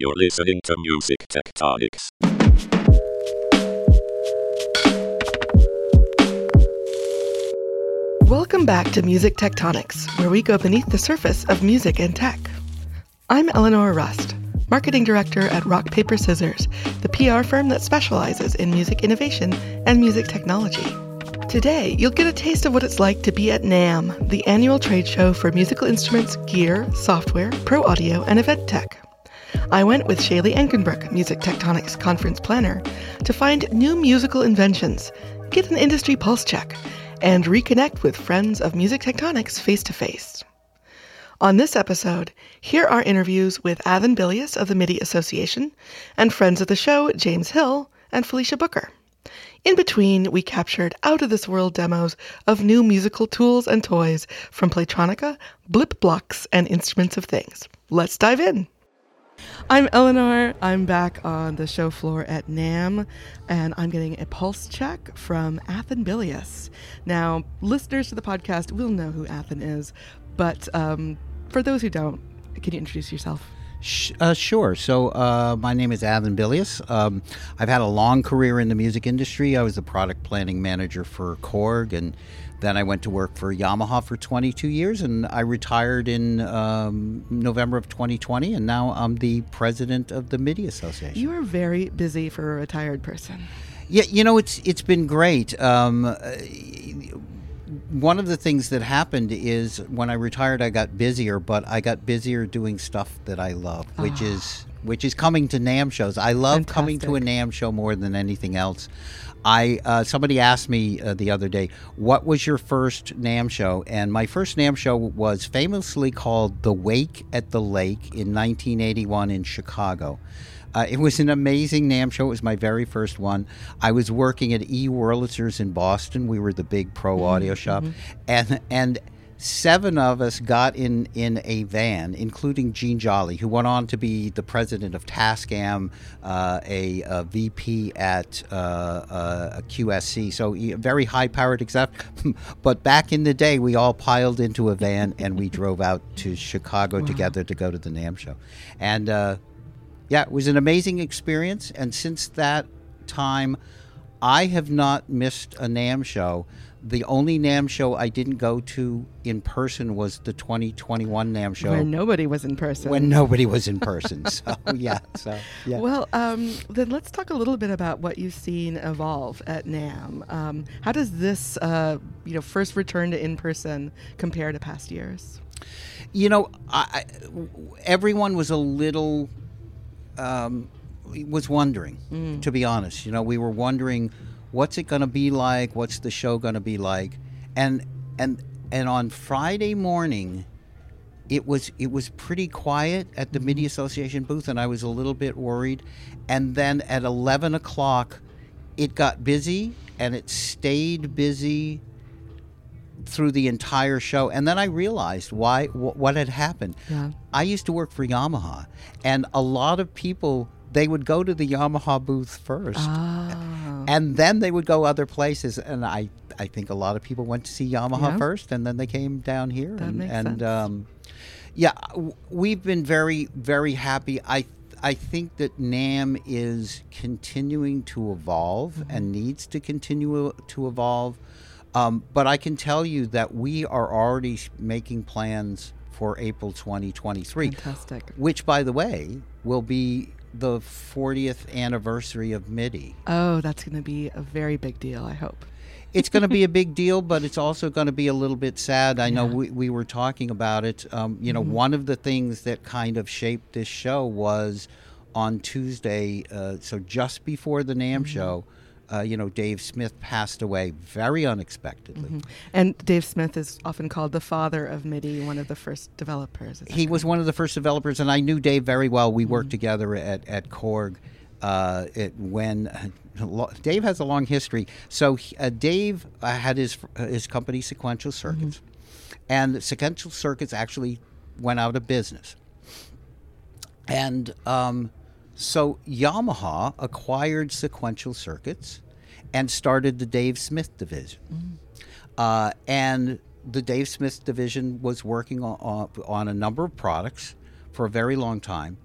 You're listening to Music Tectonics. Welcome back to Music Tectonics, where we go beneath the surface of music and tech. I'm Eleanor Rust, Marketing Director at Rock Paper Scissors, the PR firm that specializes in music innovation and music technology. Today, you'll get a taste of what it's like to be at NAMM, the annual trade show for musical instruments, gear, software, pro audio, and event tech. I went with Shaylee Enkenbrook, Music Tectonics conference planner, to find new musical inventions, get an industry pulse check, and reconnect with friends of Music Tectonics face to face. On this episode, here are interviews with Athan Billias of the MIDI Association and friends of the show James Hill and Felicia Booker. In between, we captured out of this world demos of new musical tools and toys from Playtronica, Blipblox, and Instruments of Things. Let's dive in. I'm Eleanor. I'm back on the show floor at NAMM, and I'm getting a pulse check from Athan Billias. Now, listeners to the podcast will know who Athan is, but um, for those who don't, can you introduce yourself? Sh- uh, sure. So, uh, my name is Athan Billias. Um, I've had a long career in the music industry. I was the product planning manager for Korg, and then I went to work for Yamaha for 22 years, and I retired in um, November of 2020, and now I'm the president of the MIDI Association. You are very busy for a retired person. Yeah, you know it's it's been great. Um, uh, one of the things that happened is when I retired, I got busier, but I got busier doing stuff that I love, which is which is coming to NAMM shows. I love coming to a Fantastic. NAMM show more than anything else. I uh, somebody asked me uh, the other day, "What was your first NAMM show?" And my first NAMM show was famously called "The Wake at the Lake" in 1981 in Chicago. Uh, it was an amazing NAMM show. It was my very first one. I was working at E Wurlitzer's in Boston. We were the big pro audio shop, and and seven of us got in in a van, including Gene Jolly, who went on to be the president of Tascam, uh, a, a VP at uh, uh, a QSC. So a very high powered exec. but back in the day, we all piled into a van and we drove out to Chicago together to go to the NAMM show, and. Yeah, it was an amazing experience. And since that time, I have not missed a NAMM show. The only NAMM show I didn't go to in person was the 2021 NAMM show Where nobody was in person. when nobody was in person. so, yeah. So, yeah. Well, um, then let's talk a little bit about what you've seen evolve at NAMM. Um, how does this, uh, you know, first return to in person compare to past years? you know, I, I- everyone was a little um, was wondering. To be honest, you know, we were wondering what's it going to be like. What's the show going to be like? And and and on Friday morning, it was it was pretty quiet at the MIDI Association booth, and I was a little bit worried. And then at eleven o'clock, it got busy, and it stayed busy through the entire show and then i realized why wh- what had happened Yeah. i used to work for yamaha and a lot of people they would go to the yamaha booth first Ah. and then they would go other places and i i think a lot of people went to see yamaha Yeah. first and then they came down here That and, makes and sense. um yeah w- we've been very very happy i I think that NAMM is continuing to evolve Mm-hmm. and needs to continue to evolve. Um, but I can tell you that we are already making plans for April 2023, Fantastic. which, by the way, will be the 40th anniversary of MIDI. Oh, that's going to be a very big deal, I hope. It's going to be a big deal, but it's also going to be a little bit sad. I know we, we were talking about it. Um, you know, one of the things that kind of shaped this show was on Tuesday, uh, so just before the NAMM show, uh, you know, Dave Smith passed away very unexpectedly. And Dave Smith is often called the father of MIDI, one of the first developers. He was one of the first developers, and I knew Dave very well. We worked together at, at Korg. Uh, it, when Dave has a long history, so he, uh, Dave uh, had his his company Sequential Circuits, and Sequential Circuits actually went out of business. And um, so Yamaha acquired Sequential Circuits and started the Dave Smith division. Uh, and the Dave Smith division was working on, on, a number of products for a very long time.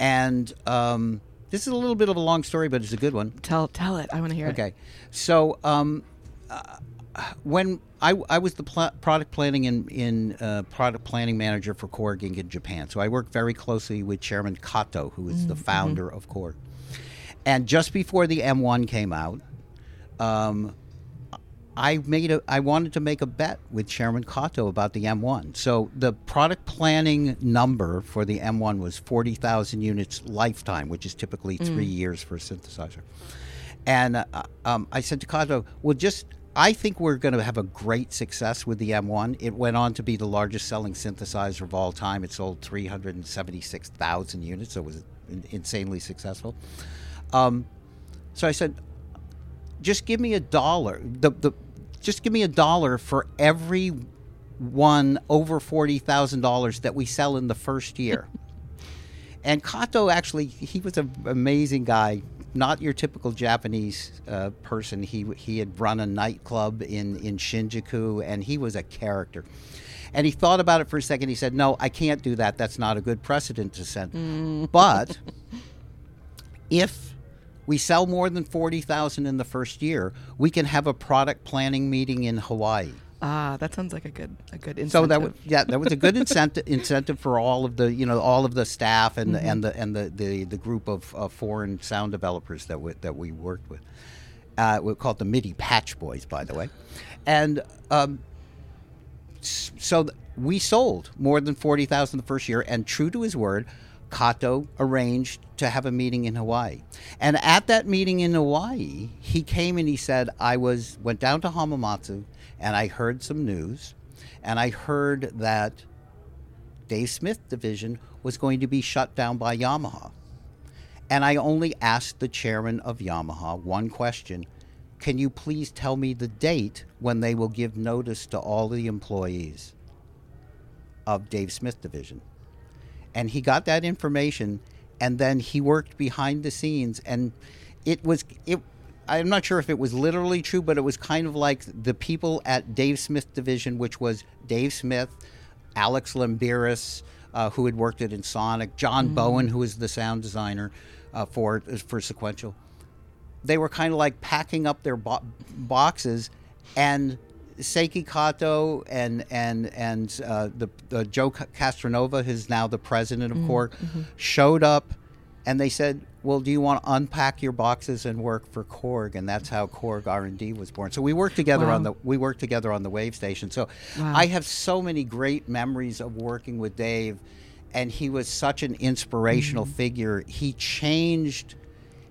and um, this is a little bit of a long story, but it's a good one. Tell tell it. I want to hear it. Okay, so um, uh, when I, I was the pl- product planning and in uh, product planning manager for Korg Inc. in Japan, so I worked very closely with Chairman Kato, who is the founder of Korg. And just before the M1 came out, um, I made a I wanted to make a bet with Chairman Kato about the M1. So the product planning number for the M1 was 40,000 units lifetime, which is typically 3 years for a synthesizer. And uh, um, I said to Kato, "Well, just I think we're going to have a great success with the M1. It went on to be the largest selling synthesizer of all time. It sold 376,000 units, so it was insanely successful. Um, so I said, just give me a dollar. The, the, just give me a dollar for every one over forty thousand dollars that we sell in the first year. and Kato actually, he was an amazing guy. Not your typical Japanese uh, person. He he had run a nightclub in in Shinjuku, and he was a character. And he thought about it for a second. He said, "No, I can't do that. That's not a good precedent to set." But if we sell more than 40,000 in the first year, we can have a product planning meeting in Hawaii. Ah, that sounds like a good a good incentive. So that was yeah, that was a good incentive incentive for all of the you know all of the staff and the, and the and the, the, the group of uh, foreign sound developers that we, that we worked with. Uh, we called the MIDI Patch Boys, by the way, and um, so th- we sold more than forty thousand the first year. And true to his word, Kato arranged to have a meeting in Hawaii. And at that meeting in Hawaii, he came and he said, I was went down to Hamamatsu and I heard some news and I heard that Dave Smith division was going to be shut down by Yamaha. And I only asked the chairman of Yamaha one question Can you please tell me the date when they will give notice to all the employees of Dave Smith division? And he got that information and then he worked behind the scenes and it was it I'm not sure if it was literally true, but it was kind of like the people at Dave Smith division, which was Dave Smith, Alex Limberis, uh, who had worked at Ensoniq, John Bowen, who was the sound designer uh, for for Sequential. They were kind of like packing up their bo- boxes, and Seiki Kato and and and uh, the, the Joe Ca- Castronovo, who's now the president of Korg, showed up, and they said, "Well, do you want to unpack your boxes and work for Korg?" And that's how Korg R and D was born. So we worked together on the we worked together on the Wave Station. So Wow. I have so many great memories of working with Dave, and he was such an inspirational mm. figure. He changed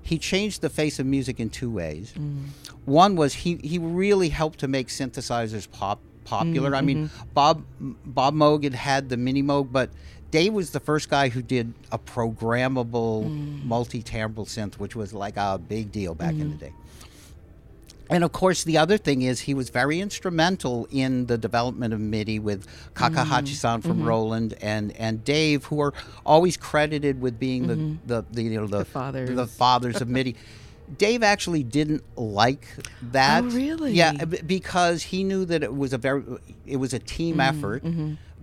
he changed the face of music in two ways. Mm. One was he he really helped to make synthesizers pop popular. I mean, mm-hmm. Bob Bob Moog had had the Mini Moog, but Dave was the first guy who did a programmable mm. multi-timbral synth, which was like a big deal back in the mm-hmm. day. And of course, the other thing is he was very instrumental in the development of MIDI with Kakehashi-san mm. from mm-hmm. Roland and, and Dave, who are always credited with being the, mm-hmm. the, the you know the, fathers. the fathers of MIDI. Dave actually didn't like that. Oh, really? Yeah, because he knew that it was a very it was a team effort.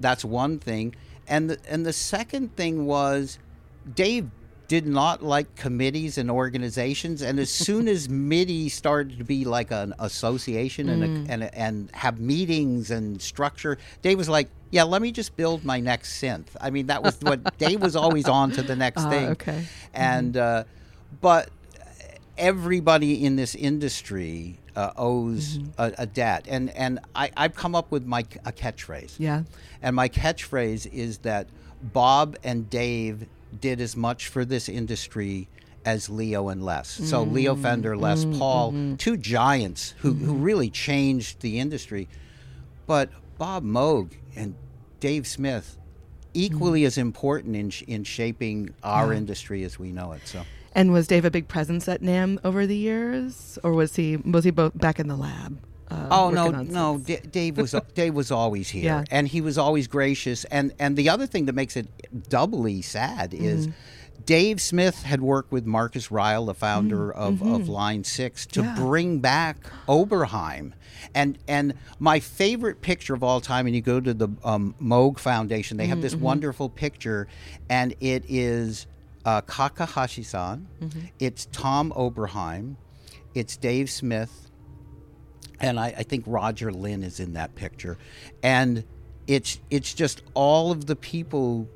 That's one thing, and the, and the second thing was Dave did not like committees and organizations. And as soon as MIDI started to be like an association and, a, and a- and have meetings and structure Dave was like yeah let me just build my next synth. I mean that was what Dave was always on to the next Ah, thing. okay. and uh, but everybody in this industry uh, owes mm-hmm. a, a debt and and I, I've come up with my a catchphrase Yeah. and my catchphrase is that Bob and Dave did as much for this industry as Leo and Les. So mm-hmm. Leo Fender, Les mm-hmm. Paul, two giants who, who really changed the industry. But Bob Moog and Dave Smith, equally as important in, in shaping our industry as we know it. So. And was Dave a big presence at NAMM over the years, or was he was he both back in the lab? Uh, Oh no, no! D- Dave was Dave was always here, Yeah. and he was always gracious. And and the other thing that makes it doubly sad is Mm-hmm. Dave Smith had worked with Marcus Ryle, the founder of, of Line Six, to Mm-hmm. Yeah. bring back Oberheim. And and my favorite picture of all time, and you go to the um, Moog Foundation, they have this Mm-hmm. wonderful picture, and it is uh, Kakehashi-san. Mm-hmm. It's Tom Oberheim. It's Dave Smith, and I, I think Roger Linn is in that picture, and it's it's just all of the people,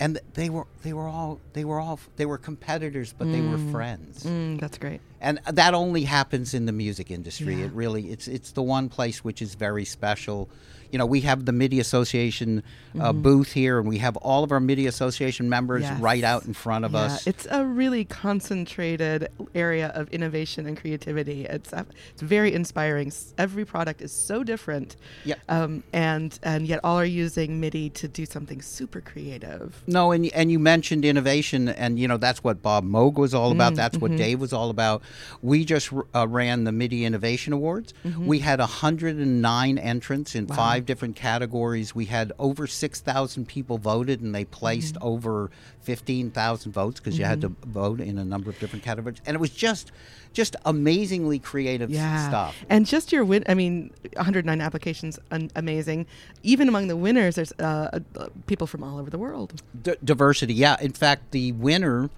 and they were they were all they were all they were competitors, but they were friends Mm, that's great. and that only happens in the music industry. Yeah. It really it's it's the one place which is very special. You know, we have the MIDI Association uh, booth here, and we have all of our MIDI Association members Mm-hmm. Yes. right out in front of Yeah, us. it's a really concentrated area of innovation and creativity. It's uh, it's very inspiring. Every product is so different, Yep. um, and and yet all are using MIDI to do something super creative. No, and and you mentioned innovation, and you know that's what Bob Moog was all Mm, about. That's mm-hmm. what Dave was all about. We just uh, ran the MIDI Innovation Awards. Mm-hmm. We had 109 entrants in five different categories. We had over 6,000 people voted, and they placed Mm-hmm. over 15,000 votes because you had to vote in a number of different categories, and it was just just amazingly creative Yeah, stuff. and just your win. I mean, 109 applications, un- amazing. Even among the winners, there's uh, uh, people from all over the world. D- diversity, yeah. In fact, the winner,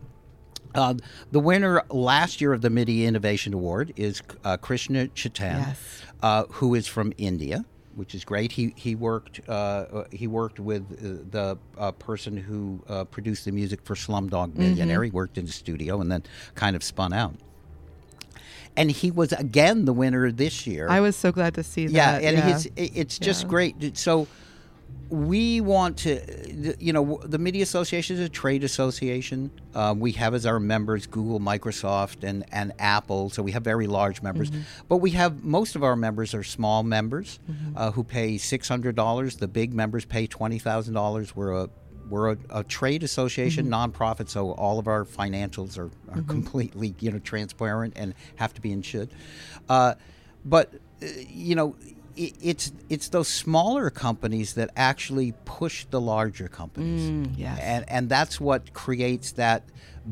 uh, the winner last year of the MIDI Innovation Award is uh, Krishna Chetan, Yes. uh, who is from India, which is great. He he worked uh, uh, he worked with uh, the uh, person who uh, produced the music for Slumdog Millionaire. He worked in the studio and then kind of spun out. And he was again the winner this year I was so glad to see that. yeah, and yeah. It's, it's just Yeah. great. So we want to, you know, the MIDI Association is a trade association. Uh, we have as our members Google, Microsoft, and, and Apple. So we have very large members. Mm-hmm. But we have most of our members are small members uh, who pay six hundred dollars. The big members pay twenty thousand dollars. We're a we're a, a trade association, Mm-hmm. nonprofit, so all of our financials are, are completely you know transparent and have to be and should. Uh, but uh, you know, i it's it's those smaller companies that actually push the larger companies, Mm, yes. and and that's what creates that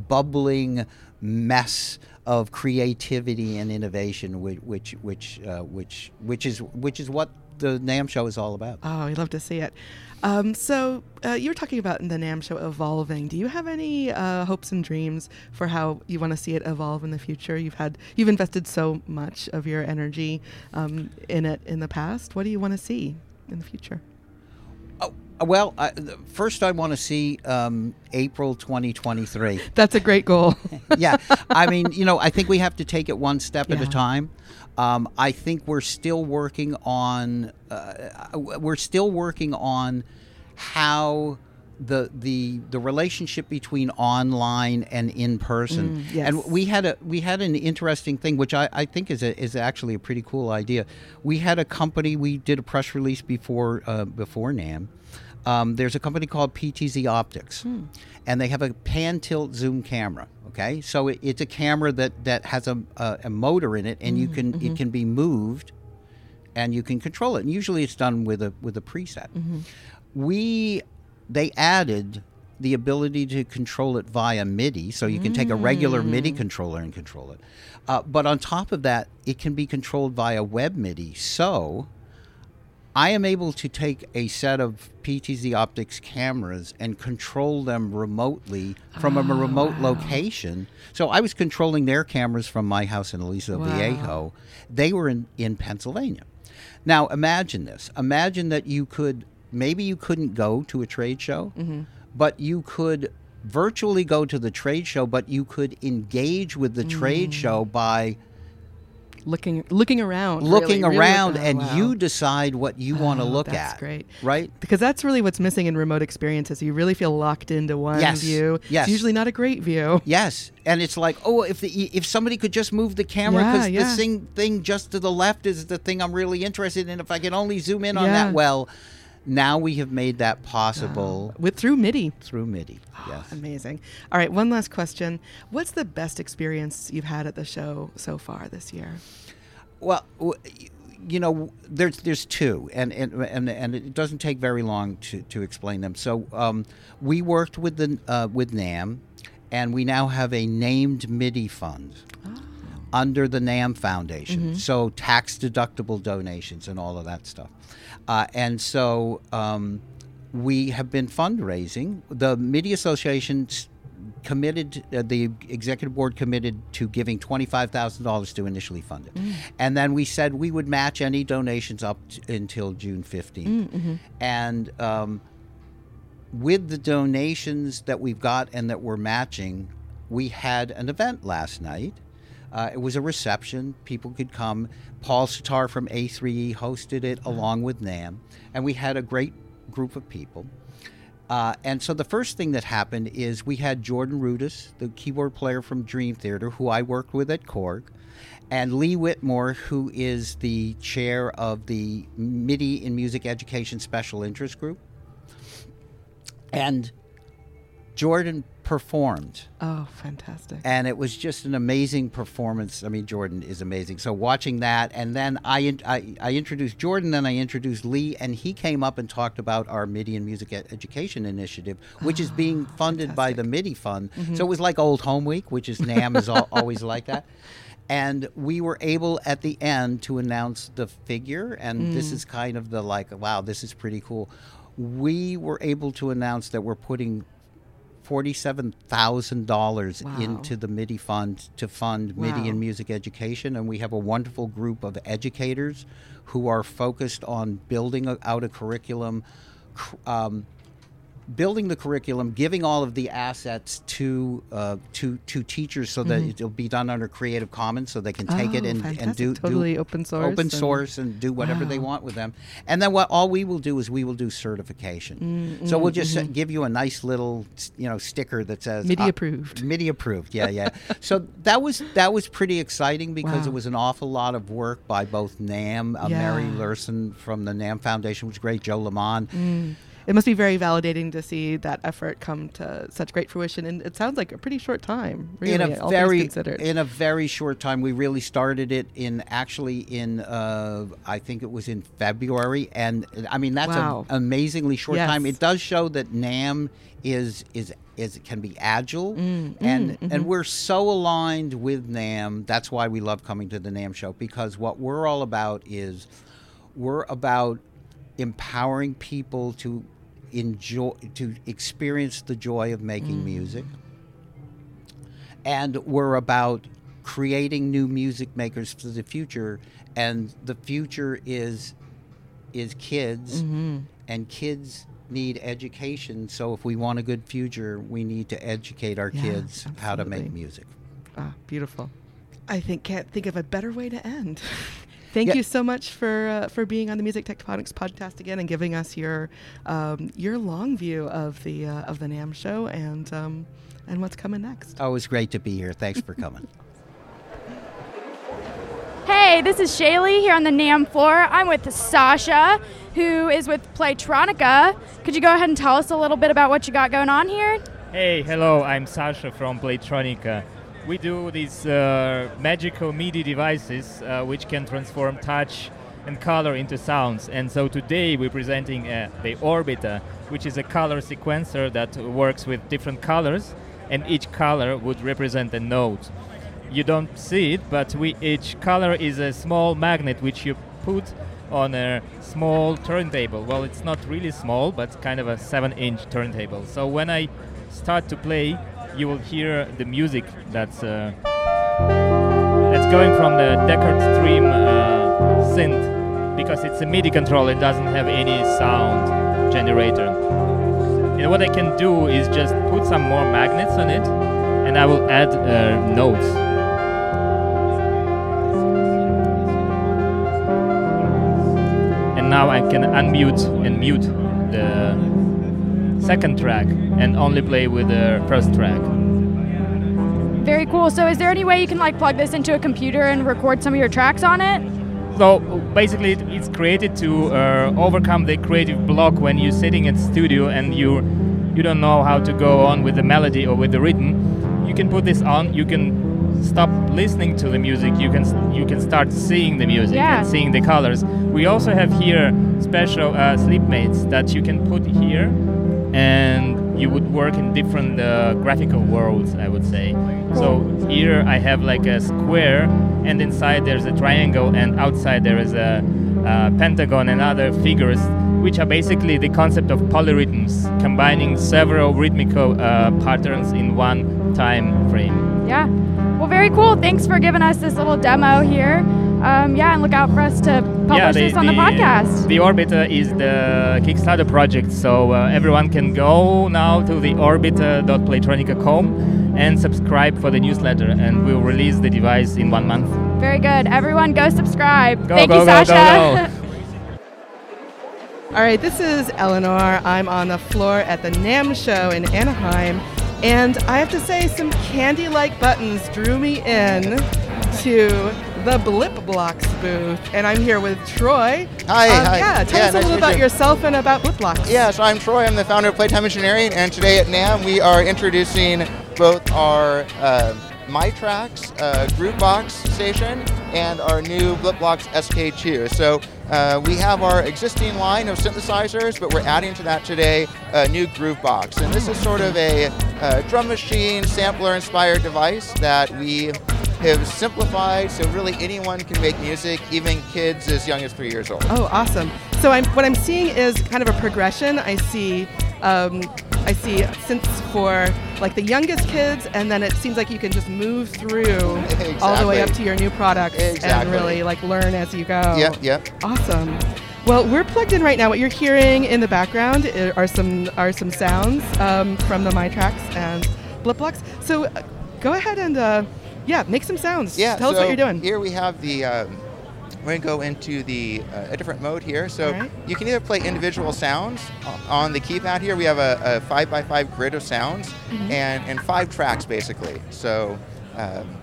bubbling mess of creativity and innovation, which which which uh, which which is which is what the NAMM show is all about. Oh, we love to see it. Um, so uh, you were talking about the NAMM show evolving. Do you have any uh, hopes and dreams for how you want to see it evolve in the future? You've had you've invested so much of your energy um, in it in the past. What do you want to see in the future? Oh, well, I, first I want to see um, April 2023. That's a great goal. yeah, I mean, you know, I think we have to take it one step at a time. Um, I think we're still working on uh, we're still working on how the the the relationship between online and in person. Mm, yes. And we had a we had an interesting thing, which I, I think is a, is actually a pretty cool idea. We had a company. We did a press release before uh, before NAMM. Um, there's a company called PTZ Optics, and they have a pan tilt zoom camera. Okay, so it, it's a camera that that has a, a, a motor in it, and you mm-hmm, can it mm-hmm. can be moved, and you can control it. And usually it's done with a with a preset. Mm-hmm. We they added the ability to control it via MIDI, so you can take a regular MIDI mm. controller and control it. Uh, but on top of that, it can be controlled via web MIDI. So I am able to take a set of PTZ Optics cameras and control them remotely from a oh, remote location. So I was controlling their cameras from my house in Aliso Wow. Viejo. They were in, in Pennsylvania. Now imagine this. Imagine that you could maybe you couldn't go to a trade show, mm-hmm. but you could virtually go to the trade show, but you could engage with the trade mm. show by looking looking around, looking really, really around look- oh, and wow. you decide what you want to Oh, look that's at. great. Right? because that's really what's missing in remote experiences. You really feel locked into one Yes, view. yes. It's usually not a great view. Yes, and it's like, oh, if the if somebody could just move the camera because yeah. the thing thing just to the left is the thing I'm really interested in. If I can only zoom in on that, well, now we have made that possible With through MIDI. through MIDI. Yes. Amazing. All right, one last question. What's the best experience you've had at the show so far this year? Well, w- you know, there's there's two, and and and, and it doesn't take very long to, to explain them. So um, we worked with the uh, with NAMM, and we now have a named MIDI fund under the NAMM Foundation. So tax deductible donations and all of that stuff, uh, and so. Um, we have been fundraising. The MIDI Association committed. Uh, the executive board committed to giving twenty five thousand dollars to initially fund it, and then we said we would match any donations up t- until June 15th and. Um, with the donations that we've got and that we're matching, we had an event last night. Uh, it was a reception. People could come. Paul Sitar from A3E hosted it along with NAMM, and we had a great group of people. Uh, and so the first thing that happened is we had Jordan Rudess, the keyboard player from Dream Theater, who I worked with at Korg, and Lee Whitmore, who is the chair of the MIDI in Music Education Special Interest Group. And Jordan performed Oh, fantastic. and it was just an amazing performance. I mean, Jordan is amazing. So watching that, and then I, I, I introduced Jordan, then I introduced Lee, and he came up and talked about our MIDI and Music Ed- Education Initiative, which is being funded by the MIDI Fund. Mm-hmm. So it was like Old Home Week, which is NAMM is al- always like that. And we were able at the end to announce the figure, and this mm. is kind of the like, wow, this is pretty cool. We were able to announce that we're putting forty-seven thousand dollars Wow. into the MIDI fund to fund MIDI and music education, and we have a wonderful group of educators who are focused on building out a curriculum, um, building the curriculum, giving all of the assets to uh, to to teachers so that it'll be done under Creative Commons, so they can take it Mm-hmm. Oh, and, and fantastic. do Totally do open source open and- source and do whatever they want with them. And then what all we will do is we will do certification. So we'll just uh, give you a nice little you know sticker that says MIDI uh, approved. MIDI approved. Yeah, yeah. so that was that was pretty exciting because Wow. it was an awful lot of work by both NAMM, uh, Mary Yeah. Luehrsen from the NAMM Foundation which was great, Joe Lamond. It must be very validating to see that effort come to such great fruition, and it sounds like a pretty short time. Really, in a all very considered. in a very short time we really started it in actually in uh, I think it was in February and I mean that's Wow. an amazingly short Yes. time it does show that NAMM is is is can be agile Mm, and and we're so aligned with NAMM that's why we love coming to the NAMM show because what we're all about is we're about empowering people to enjoy to experience the joy of making music. And we're about creating new music makers for the future and the future is is kids and kids need education. So if we want a good future we need to educate our Yeah, kids how to make music. Ah, beautiful. I think can't think of a better way to end. Thank Yeah. you so much for uh, for being on the Music Tectonics podcast again and giving us your um, your long view of the uh, of the NAMM show and um, and what's coming next. Always great to be here thanks for coming Hey, this is Shaylee here on the NAMM floor. I'm with Sasha, who is with Playtronica. Could you go ahead and tell us a little bit about what you got going on here? Hey, hello, I'm Sasha from Playtronica. We do these uh, magical MIDI devices uh, which can transform touch and color into sounds. And so today we're presenting uh, the Orbiter, which is a color sequencer that works with different colors, and each color would represent a note. You don't see it, but we, each color is a small magnet which you put on a small turntable. Well, it's not really small, but kind of a 7 inch turntable. So when I start to play, you will hear the music that's uh, that's going from the Deckard's Dream uh, synth because it's a MIDI control. It doesn't have any sound generator. And what I can do is just put some more magnets on it, and I will add uh, notes. And now I can unmute and mute the second track and only play with the first track. Very cool. So, is there any way you can like plug this into a computer and record some of your tracks on it? So basically, it's created to uh, overcome the creative block when you're sitting at studio and you you don't know how to go on with the melody or with the rhythm. You can put this on. You can stop listening to the music. You can you can start seeing the music Yeah. and seeing the colors. We also have here special uh, slipmats that you can put here, and you would work in different uh, graphical worlds. I would say. So here I have like a square, and inside there's a triangle, and outside there is a, uh pentagon and other figures which are basically the concept of polyrhythms, combining several rhythmical uh, patterns in one time frame. Yeah. Well, very cool. Thanks for giving us this little demo here. Um, yeah, and look out for us to publish this on the, podcast. The Orbiter is the Kickstarter project, so uh, everyone can go now to the orbiter.playtronica.com and subscribe for the newsletter, and we'll release the device in one month. Very good. Everyone, go subscribe. Go, Thank go, you, go, go, Sasha. go. All right, this is Eleanor. I'm on the floor at the NAMM show in Anaheim, and I have to say, some candy like buttons drew me in to the Blip Blocks booth. And I'm here with Troy. Hi, Um, hi. Yeah, tell Yeah, us a nice little about you. yourself and about Blipblox. Yeah, so I'm Troy. I'm the founder of Playtime Engineering, and today at NAMM we are introducing both our uh, MyTracks uh, Groove Box station and our new Blipblox SK2. So uh, we have our existing line of synthesizers, but we're adding to that today a new Groove Box, and this is sort of a uh, drum machine sampler-inspired device that we have simplified so really anyone can make music, even kids as young as three years old. Oh, awesome. So I'm, what I'm seeing is kind of a progression. I see, um, I see synths for like the youngest kids, and then it seems like you can just move through all the way up to your new products and really like learn as you go. Yep, yep. Awesome. Well, we're plugged in right now. What you're hearing in the background are some are some sounds um, from the MyTracks and Blipblox. So uh, go ahead and uh, yeah, make some sounds. Yeah. Tell us what you're doing. Here we have the. Um, we're gonna go into the uh, a different mode here. So Alright. you can either play individual sounds on the keypad here. We have a, a five by five grid of sounds Mm-hmm. and and five tracks basically. So. Um,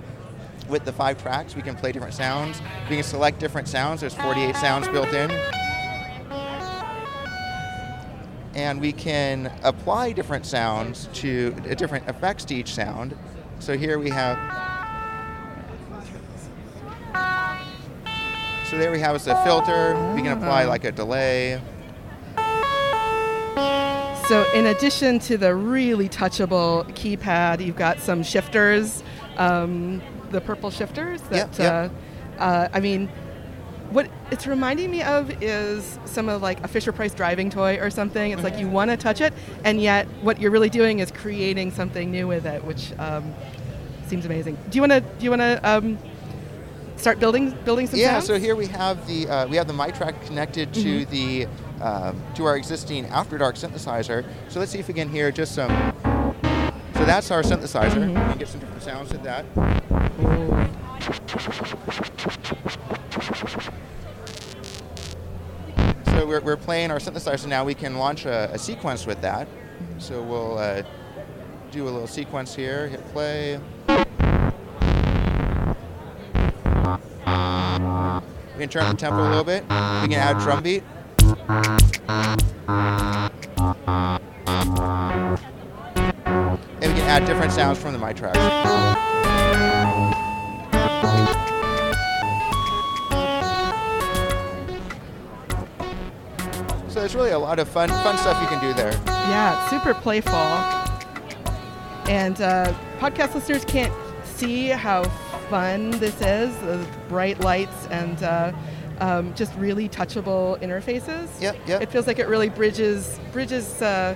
with the five tracks, we can play different sounds. We can select different sounds. There's 48 sounds built in. And we can apply different sounds to uh, different effects to each sound. So here we have So there we have is a filter. We can apply like a delay. So, in addition to the really touchable keypad, you've got some shifters, um, the purple shifters. That Yep, yep. Uh, uh, I mean, what it's reminding me of is some of like a Fisher Price driving toy or something. It's like you want to touch it, and yet what you're really doing is creating something new with it, which um, seems amazing. Do you want to? Do you want to? Um, Start building, building some Yeah. sounds? So here we have the uh, we have the MyTrack connected to the um, to our existing After Dark synthesizer. So let's see if we can hear just some. So that's our synthesizer. We can get some different sounds with that. So we're, we're playing our synthesizer now. We can launch a, a sequence with that. So we'll uh, do a little sequence here. Hit play. We can turn up the tempo a little bit. We can add drum beat. And we can add different sounds from the MyTracks. So there's really a lot of fun, fun stuff you can do there. Yeah, super playful. And uh, podcast listeners can't see how fun this is the bright lights and uh, um, just really touchable interfaces. Yep, yep. It feels like it really bridges bridges uh,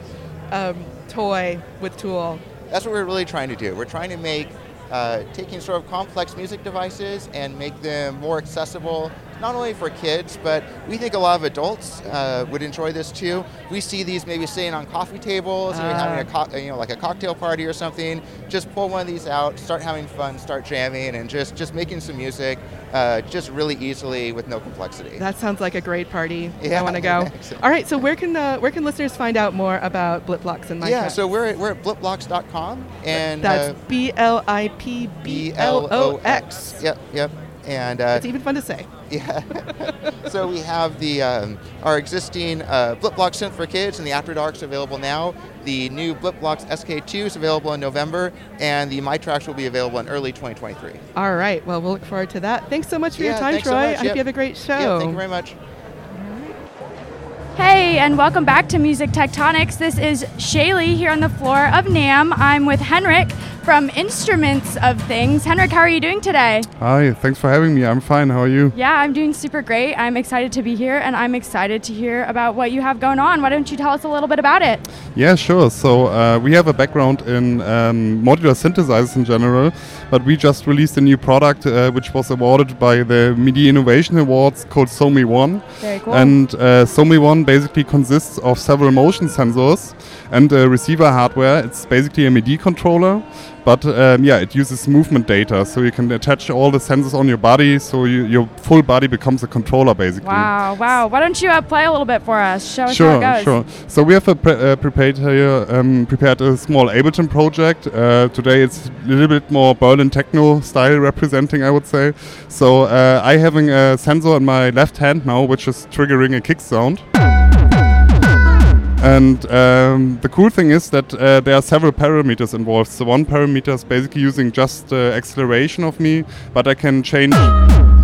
um, toy with tool. That's what we're really trying to do. We're trying to make uh, taking sort of complex music devices and make them more accessible, not only for kids, but we think a lot of adults uh, would enjoy this too. We see these maybe sitting on coffee tables, and having a co- you know like a cocktail party or something. Just pull one of these out, start having fun, start jamming, and just just making some music, uh, just really easily with no complexity. That sounds like a great party. I want to go. All right, so where can uh, where can listeners find out more about Blipblox and MyTracks? yeah, so we're at, we're at blipblox.com and that's uh, B L I P B L O X. Yep, yep. And uh, It's even fun to say. Yeah. so we have the um, our existing uh, Blipblox synth for kids and the After Dark's available now. The new Blipblox SK2 is available in November, and the MyTracks will be available in early 2023. All right. Well, we'll look forward to that. Thanks so much for your time, thanks so Troy. much. I hope you have a great show. Yeah, thank you very much. Hey, and welcome back to Music Tectonics. This is Shaylee here on the floor of NAMM. I'm with Henrik from Instruments of Things. Henrik, how are you doing today? Hi, thanks for having me. I'm fine. How are you? Yeah, I'm doing super great. I'm excited to be here, and I'm excited to hear about what you have going on. Why don't you tell us a little bit about it? Yeah, sure. So uh, we have a background in um, modular synthesizers in general, but we just released a new product uh, which was awarded by the MIDI Innovation Awards called SOMI One. Very cool. And uh, SOMI One basically consists of several motion sensors and receiver hardware. It's basically a MIDI controller, but um, yeah, it uses movement data, so you can attach all the sensors on your body, so you, your full body becomes a controller basically. Wow, wow. Why don't you uh, play a little bit for us? Show us Sure, how it goes. sure. So we have a pre- uh, prepared here, um, prepared a small Ableton project. Uh, today it's a little bit more Berlin techno style representing, I would say. So uh, I having a sensor in my left hand now, which is triggering a kick sound. And um, the cool thing is that uh, there are several parameters involved. So one parameter is basically using just the acceleration of me, but I can change.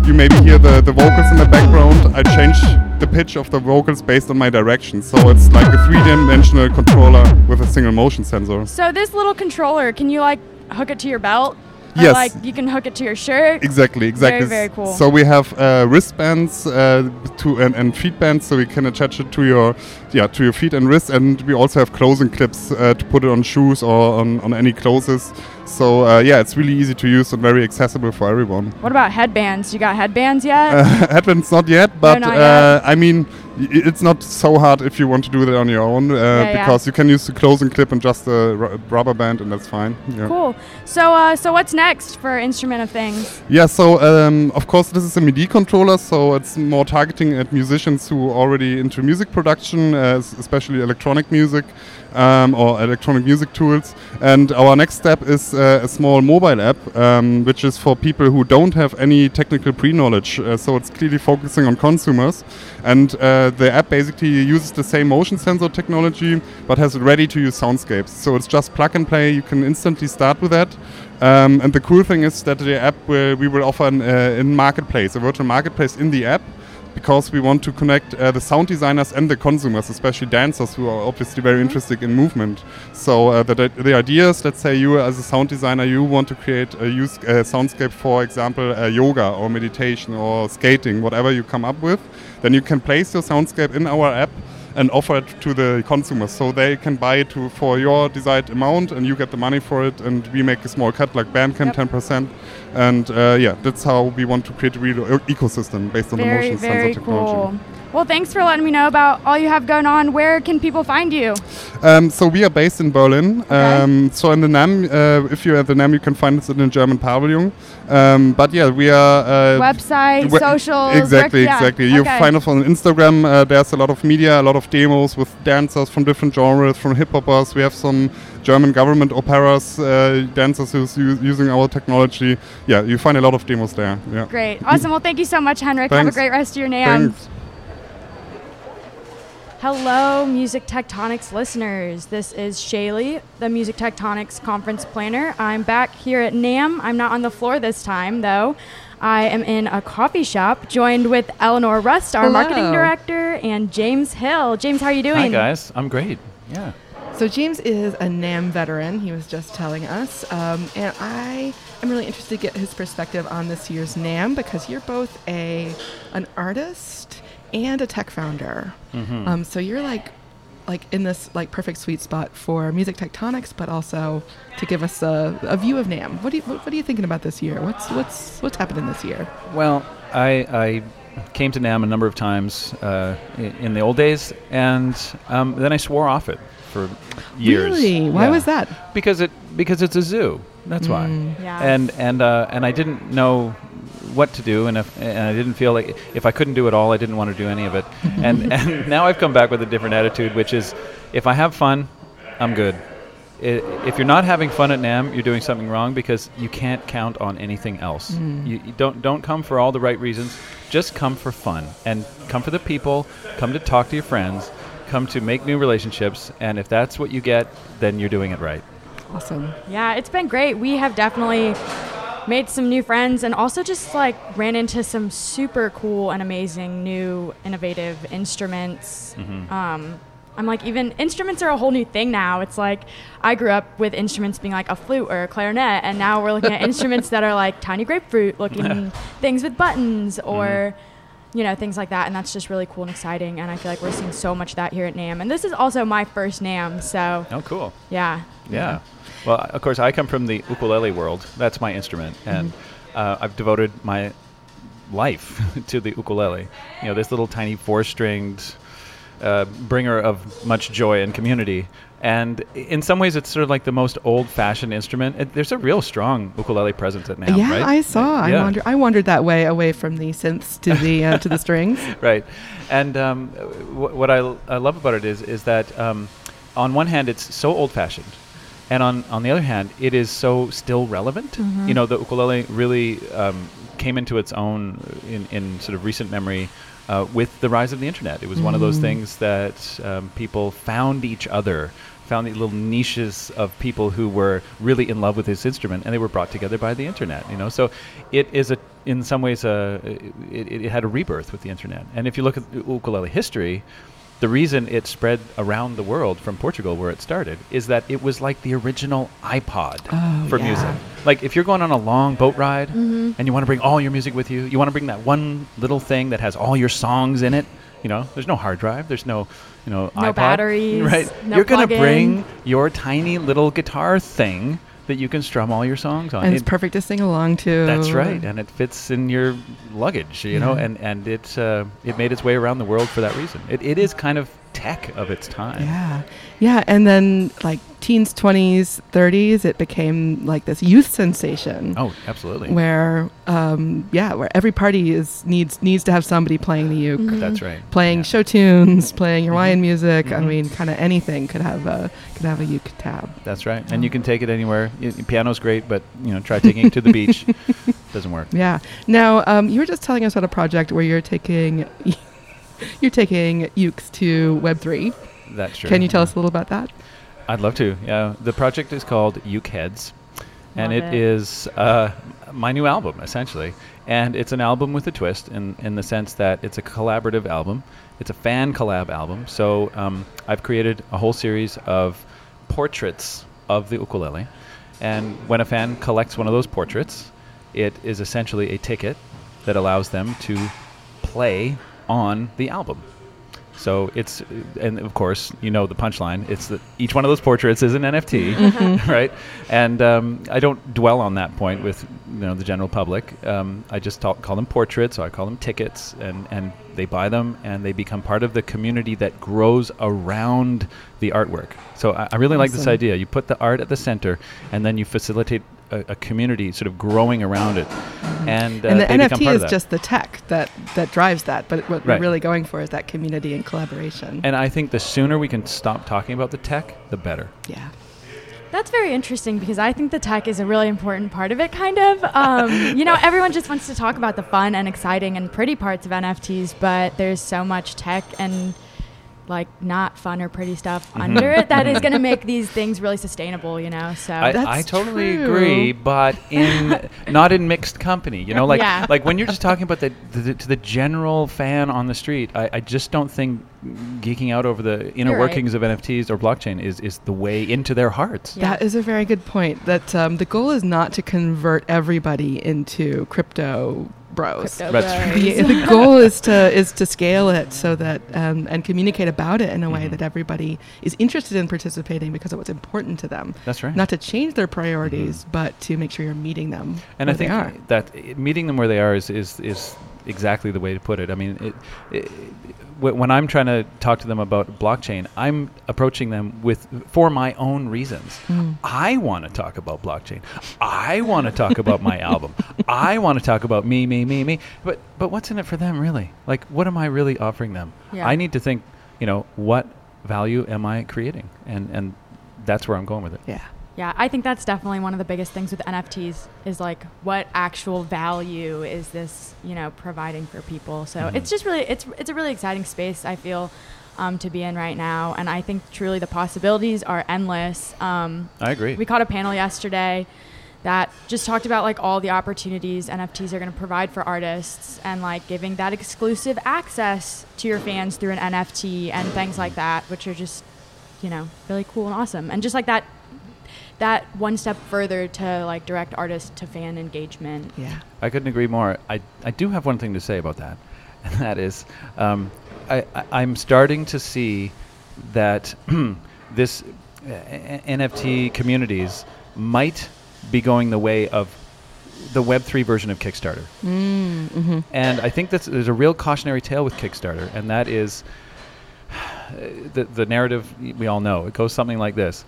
You maybe hear the, the vocals in the background. I change the pitch of the vocals based on my direction. So it's like a three-dimensional controller with a single motion sensor. So this little controller, can you like hook it to your belt? Or, Yes. like you can hook it to your shirt. Exactly, exactly. very very cool. So we have uh, wristbands uh, to and, and feet bands, so we can attach it to your yeah to your feet and wrists, and we also have clothing clips uh, to put it on shoes or on, on any clothes. So uh, yeah, it's really easy to use and very accessible for everyone. What about headbands? You got headbands yet? Uh, Headbands not yet, but not uh, I mean it's not so hard if you want to do that on your own uh, yeah. because you can use the clothing clip and just a rubber band, and that's fine. Yeah. Cool. So, uh, so what's next for Instrument of Things? Yeah, so um, of course this is a MIDI controller, so it's more targeting at musicians who are already into music production, especially electronic music um, or electronic music tools. And our next step is uh, a small mobile app, um, which is for people who don't have any technical pre-knowledge. Uh, so it's clearly focusing on consumers, and uh, the app basically uses the same motion sensor technology, but has ready-to-use soundscapes. So it's just plug and play. You can instantly start with that. Um, and the cool thing is that the app will, we will offer an uh, in marketplace, a virtual marketplace in the app, because we want to connect uh, the sound designers and the consumers, especially dancers who are obviously very interested in movement. So uh, the, the idea is, let's say you as a sound designer, you want to create a use a soundscape, for example, uh, yoga or meditation or skating, whatever you come up with. Then you can place your soundscape in our app and offer it to the consumers so they can buy it to, for your desired amount and you get the money for it and we make a small cut like Bandcamp Yep. 10% and uh, yeah that's how we want to create a real ecosystem based on the Very, motion very sensor technology cool. Well, thanks for letting me know about all you have going on. Where can people find you? um, so we are based in Berlin um, so in the NAMM uh, if you're at the NAMM you can find us in the German pavilion um, but yeah we are uh, Website, we- socials. Exactly, yeah, exactly. You okay. find us on Instagram. Uh, there's a lot of media, a lot of demos with dancers from different genres, from hip hoppers. We have some German government operas, uh, dancers who's u- using our technology. Yeah, you find a lot of demos there. Yeah. Great. Awesome. Well, thank you so much, Henrik. Have a great rest of your NAMM. Thanks. Hello, Music Tectonics listeners. This is Shaylee, the Music Tectonics conference planner. I'm back here at NAMM. I'm not on the floor this time, though. I am in a coffee shop, joined with Eleanor Rust, our marketing director, and James Hill. James, how are you doing? Hi guys, I'm great. Yeah. So James is a NAMM veteran. He was just telling us, um, and I am really interested to get his perspective on this year's NAMM because you're both a an artist and a tech founder. Mm-hmm. Um, so you're like like in this like perfect sweet spot for music tectonics, but also to give us a, a view of NAMM. What do you what, what are you thinking about this year? What's what's what's happening this year? Well, I, I came to NAMM a number of times uh, i- in the old days, and um, then I swore off it for years. Really? Why Yeah. was that? Because it because it's a zoo. That's why. Yeah. And and uh, and I didn't know what to do, and if and I didn't feel like if I couldn't do it all, I didn't want to do any of it. and and now I've come back with a different attitude, which is, if I have fun, I'm good. I- If you're not having fun at NAMM, you're doing something wrong because you can't count on anything else. You, you don't don't come for all the right reasons. Just come for fun and come for the people. Come to talk to your friends. Come to make new relationships. And if that's what you get, then you're doing it right. Awesome. Yeah, it's been great. We have definitely made some new friends and also just like ran into some super cool and amazing new innovative instruments. Um, I'm like, even instruments are a whole new thing now. It's like I grew up with instruments being like a flute or a clarinet, and now we're looking at instruments that are like tiny grapefruit looking things with buttons or. You know, things like that, and that's just really cool and exciting. And I feel like we're seeing so much of that here at NAMM. And this is also my first NAMM, so Oh, cool. yeah. Yeah. Well, of course, I come from the ukulele world. That's my instrument, and uh, I've devoted my life to the ukulele. You know, this little tiny four-stringed uh, bringer of much joy and community. And in some ways, it's sort of like the most old-fashioned instrument. It, there's a real strong ukulele presence at NAMM, yeah, right? I saw. I Yeah. wander. I wandered that way away from the synths to the uh, to the strings. right. And um, w- what I, l- I love about it is is that um, on one hand it's so old fashioned, and on on the other hand it is so still relevant. You know, the ukulele really um, came into its own in, in sort of recent memory. Uh, with the rise of the internet, it was one of those things that um, people found each other, found these little niches of people who were really in love with this instrument, and they were brought together by the internet. You know, so it is a, in some ways, a, it, it had a rebirth with the internet. And if you look at ukulele history, the reason it spread around the world from Portugal, where it started, is that it was like the original iPod Oh, for yeah. music. Like if you're going on a long boat ride mm-hmm. and you want to bring all your music with you, you want to bring that one little thing that has all your songs in it. You know, there's no hard drive, there's no, you know, No iPod, batteries, right? no you're gonna bring your tiny little guitar thing that you can strum all your songs on. And it's It- perfect to sing along to. that's right, and it fits in your luggage, you know, and and it uh, it made its way around the world for that reason. It, it is kind of tech of its time. Yeah. Yeah. And then, like, teens, 20s, 30s, it became like this youth sensation. Oh, absolutely. Where, um, yeah, where every party is needs needs to have somebody playing the uke, That's right. playing Yeah. show tunes, playing Hawaiian music. I Mhm. mean, kind of anything could have a could have a uke tab. That's right, and you can take it anywhere. Y- piano's great, but you know, try taking it to the beach. Doesn't work. Yeah. Now, um, you were just telling us about a project where you're taking you're taking ukes to Web three. That's true. Can you tell us a little about that? I'd love to. Yeah, the project is called Uke Heads, and it it. is uh, my new album essentially. And it's an album with a twist in in the sense that it's a collaborative album. It's a fan collab album. So um, I've created a whole series of portraits of the ukulele, and when a fan collects one of those portraits, it is essentially a ticket that allows them to play on the album. So it's, and of course, you know the punchline. It's that each one of those portraits is an NFT, right? And um, I don't dwell on that point with you know the general public. Um, I just talk, call them portraits, or I call them tickets, and and they buy them and they become part of the community that grows around the artwork. So I, I really like this idea. You put the art at the center, and then you facilitate a, a community sort of growing around it, and, uh, and the NFT is just the tech that that drives that. But what Right. we're really going for is that community and collaboration. And I think the sooner we can stop talking about the tech, the better. yeah. That's very interesting because I think the tech is a really important part of it, kind of. Um, you know, everyone just wants to talk about the fun and exciting and pretty parts of NFTs, but there's so much tech and like not fun or pretty stuff Mm-hmm. under it that is going to make these things really sustainable, you know? So I, That's I totally true. agree, but in not in mixed company. You know, like Yeah. like when you're just talking about the, the to the general fan on the street, I, I just don't think geeking out over the inner You're right. workings of NFTs or blockchain is is the way into their hearts. Yeah. That is a very good point. That um, the goal is not to convert everybody into crypto bros. Crypto That's bros. The, the goal is to is to scale it so that um, and communicate about it in a way Mhm. that everybody is interested in participating because of what's important to them. That's right. Not to change their priorities, but to make sure you're meeting them and where I think they are. that meeting them where they are is is, is exactly the way to put it. I mean, it, it, wh- when I'm trying to talk to them about blockchain, I'm approaching them with for my own reasons. Mm. I want to talk about blockchain. I want to talk about my album. I want to talk about me, me, me, me. But but what's in it for them really? Like, what am I really offering them? Yeah. I need to think. You know, what value am I creating? And and that's where I'm going with it. Yeah. Yeah, I think that's definitely one of the biggest things with NFTs is like what actual value is this, you know, providing for people. So Mhm. it's just really it's it's a really exciting space I feel um, to be in right now, and I think truly the possibilities are endless. Um, I agree. we caught a panel yesterday that just talked about like all the opportunities NFTs are going to provide for artists and like giving that exclusive access to your fans through an NFT and things like that, which are just, you know, really cool and awesome. And just like that that one step further to like direct artists to fan engagement. Yeah. I couldn't agree more. I, I do have one thing to say about that, and that is um, I, I, I'm starting to see that this uh, NFT communities might be going the way of the Web3 version of Kickstarter. Mm-hmm. And I think that's, there's a real cautionary tale with Kickstarter, and that is the, the narrative we all know. It goes something like this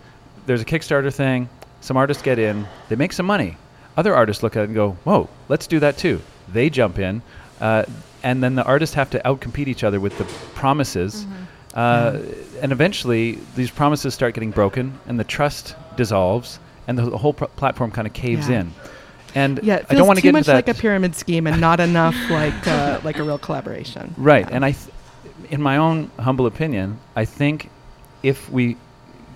There's a Kickstarter thing, some artists get in, they make some money. Other artists look at it and go, whoa, let's do that too. They jump in, uh, and then the artists have to outcompete each other with the promises. Uh, and eventually, these promises start getting broken, and the trust dissolves, and the, the whole pr- platform kind of caves Yeah. in. And Yeah, it I don't feels want to get much like a pyramid scheme and not enough like uh, like a real collaboration. Right, Yeah. and I, th- in my own humble opinion, I think if we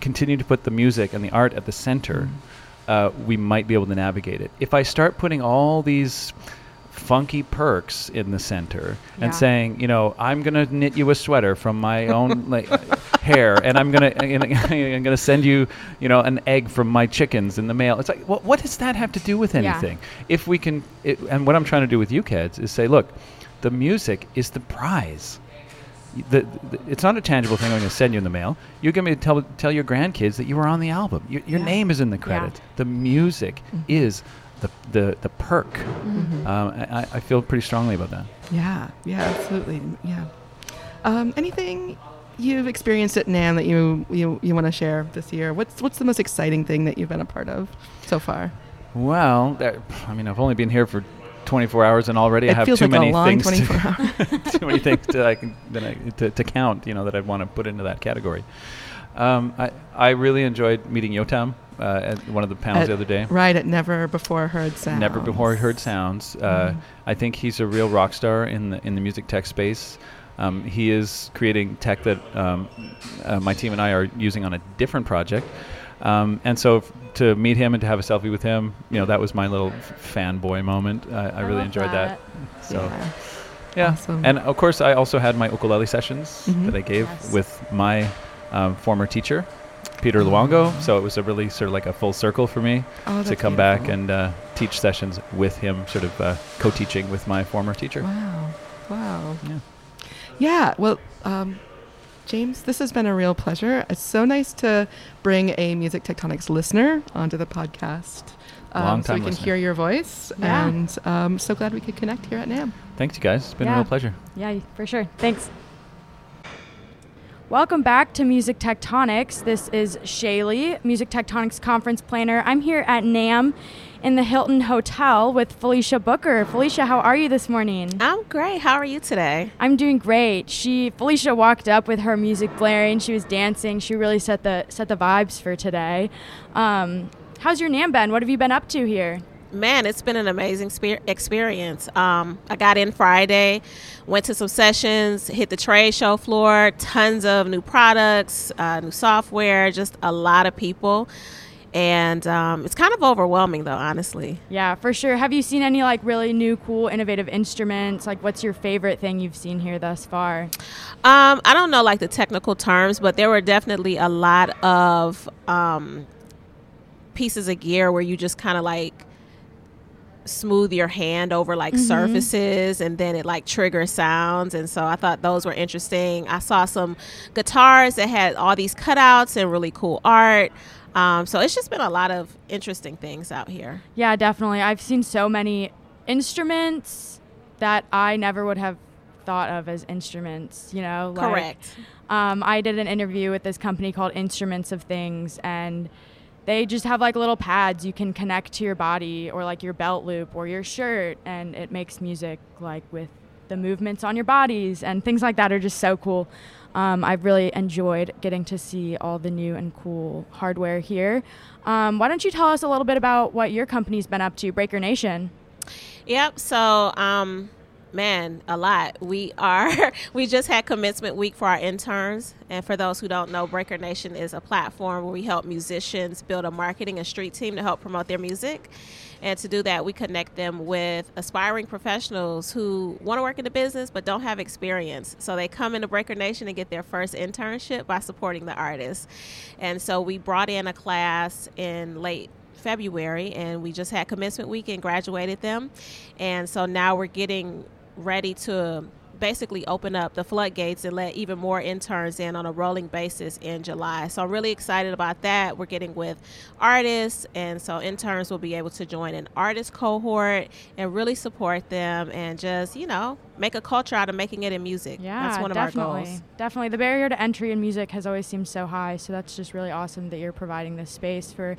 continue to put the music and the art at the center, uh, we might be able to navigate it. If I start putting all these funky perks in the center Yeah. and saying, you know, I'm gonna knit you a sweater from my own like hair, and I'm gonna I'm gonna, I'm gonna send you, you know, an egg from my chickens in the mail. It's like, what, what does that have to do with Yeah. anything? If we can, it, and what I'm trying to do with Uke Heads is say, look, the music is the prize. The, the, it's not a tangible thing I'm going to send you in the mail. You're going to tell tell your grandkids that you were on the album. Your, your Yeah. name is in the credits. The music is the the, the perk. Mm-hmm. Um, I, I- I feel pretty strongly about that. Yeah, yeah, absolutely. Yeah. Um, anything you've experienced at NAMM that you you, you want to share this year? What's what's the most exciting thing that you've been a part of so far? Well, I mean, I've only been here for 24 hours, and already I have too like many things 24 to, too many things to, I can, that I, to, to count, you know, that I'd want to put into that category. Um, I, I really enjoyed meeting Yotam uh, at one of the panels At- the other day. Right at Never Before Heard Sounds. Never before heard sounds. Uh, I think he's a real rock star in the in the music tech space. Um, he is creating tech that um, uh, my team and I are using on a different project. Um, and so f- to meet him and to have a selfie with him, you know, that was my little f- fanboy moment. I, I, really enjoyed that. So Yeah. yeah, Awesome. and of course I also had my ukulele sessions Mhm. that I gave Yes. with my um, former teacher, Peter Oh. Luongo. So it was a really sort of like a full circle for me Oh, to come back and uh, teach sessions with him, sort of uh, co-teaching with my former teacher. Wow. Wow. Yeah. Yeah. Well, um, James, this has been a real pleasure. It's so nice to bring a Music Tectonics listener onto the podcast. Um, so Long-time we can listener. hear your voice. Yeah. And um, so glad we could connect here at NAMM. Thanks, you guys. It's been a real pleasure. Yeah, for sure. Thanks. Welcome back to Music Tectonics. This is Shaylee, Music Tectonics conference planner. I'm here at NAMM in the Hilton Hotel with Felicia Booker. Felicia, how are you this morning? I'm great. How are you today? I'm doing great. She Felicia walked up with her music blaring. She was dancing. She really set the set the vibes for today. Um, how's your NAMM been? What have you been up to here? Man, it's been an amazing spe- experience. Um, I got in Friday, went to some sessions, hit the trade show floor, tons of new products, uh, new software, just a lot of people. And um, it's kind of overwhelming, though, honestly. Yeah, for sure. Have you seen any like really new, cool, innovative instruments? Like, what's your favorite thing you've seen here thus far? Um, I don't know like the technical terms, but there were definitely a lot of um, pieces of gear where you just kind of like smooth your hand over like surfaces and then it like triggers sounds and so i thought those were interesting i saw some guitars that had all these cutouts and really cool art um, so it's just been a lot of interesting things out here Yeah, definitely. I've seen so many instruments that I never would have thought of as instruments. You know, like, correct Um, I did an interview with this company called Instruments of Things, and they just have like little pads you can connect to your body or like your belt loop or your shirt, and it makes music like with the movements on your bodies and things like that are just so cool. Um, I've really enjoyed getting to see all the new and cool hardware here. Um, why don't you tell us a little bit about what your company's been up to, Breaker Nation? Yep. So, um, Man, a lot. We are we just had commencement week for our interns, and for those who don't know, Breaker Nation is a platform where we help musicians build a marketing and street team to help promote their music. And to do that, we connect them with aspiring professionals who want to work in the business but don't have experience. So they come into Breaker Nation and get their first internship by supporting the artists. And so we brought in a class in late February, and we just had commencement week and graduated them. And so now we're getting ready to basically open up the floodgates and let even more interns in on a rolling basis in July. So I'm really excited about that. We're getting with artists, and so interns will be able to join an artist cohort and really support them and just, you know, make a culture out of making it in music. Yeah, that's one of definitely. our goals. Definitely. The barrier to entry in music has always seemed so high, so that's just really awesome that you're providing this space for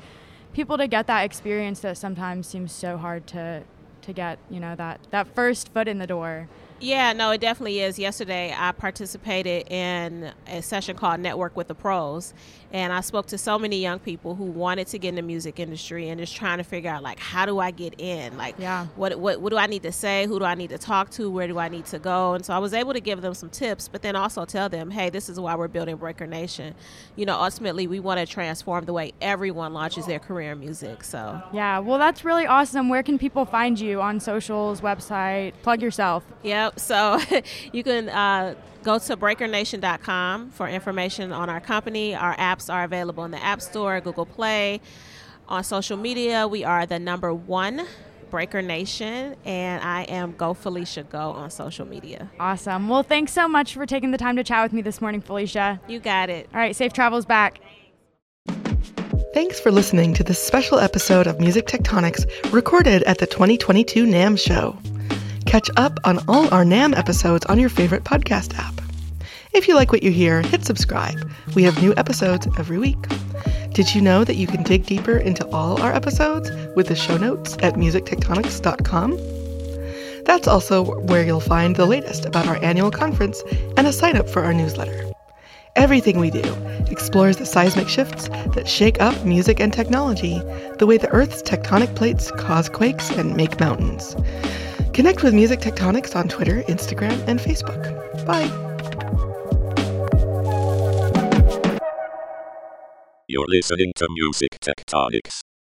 people to get that experience that sometimes seems so hard to to get, you know, that that first foot in the door. Yeah, no, it definitely is. Yesterday, I participated in a session called Network with the Pros, and I spoke to so many young people who wanted to get in the music industry and just trying to figure out like how do I get in? Like, Yeah. what what what do I need to say? Who do I need to talk to? Where do I need to go? And so I was able to give them some tips, but then also tell them, hey, this is why we're building Breaker Nation. You know, ultimately, we want to transform the way everyone launches their career in music. So. Yeah, well, that's really awesome. Where can people find you on socials, website? Plug yourself. Yep. So you can uh, go to breakernation.com for information on our company. Our apps are available in the App Store, Google Play. On social media, we are the number one Breaker Nation, and I am Go Felicia Go on social media. Awesome. Well, thanks so much for taking the time to chat with me this morning, Felicia. You got it. All right, safe travels back. Thanks for listening to this special episode of Music Tectonics recorded at the 2022 NAMM show. Catch up on all our NAMM episodes on your favorite podcast app. If you like what you hear, hit subscribe. We have new episodes every week. Did you know that you can dig deeper into all our episodes with the show notes at musictectonics.com? That's also where you'll find the latest about our annual conference and a sign up for our newsletter. Everything we do explores the seismic shifts that shake up music and technology, the way the Earth's tectonic plates cause quakes and make mountains. Connect with Music Tectonics on Twitter, Instagram, and Facebook. Bye. You're listening to Music Tectonics.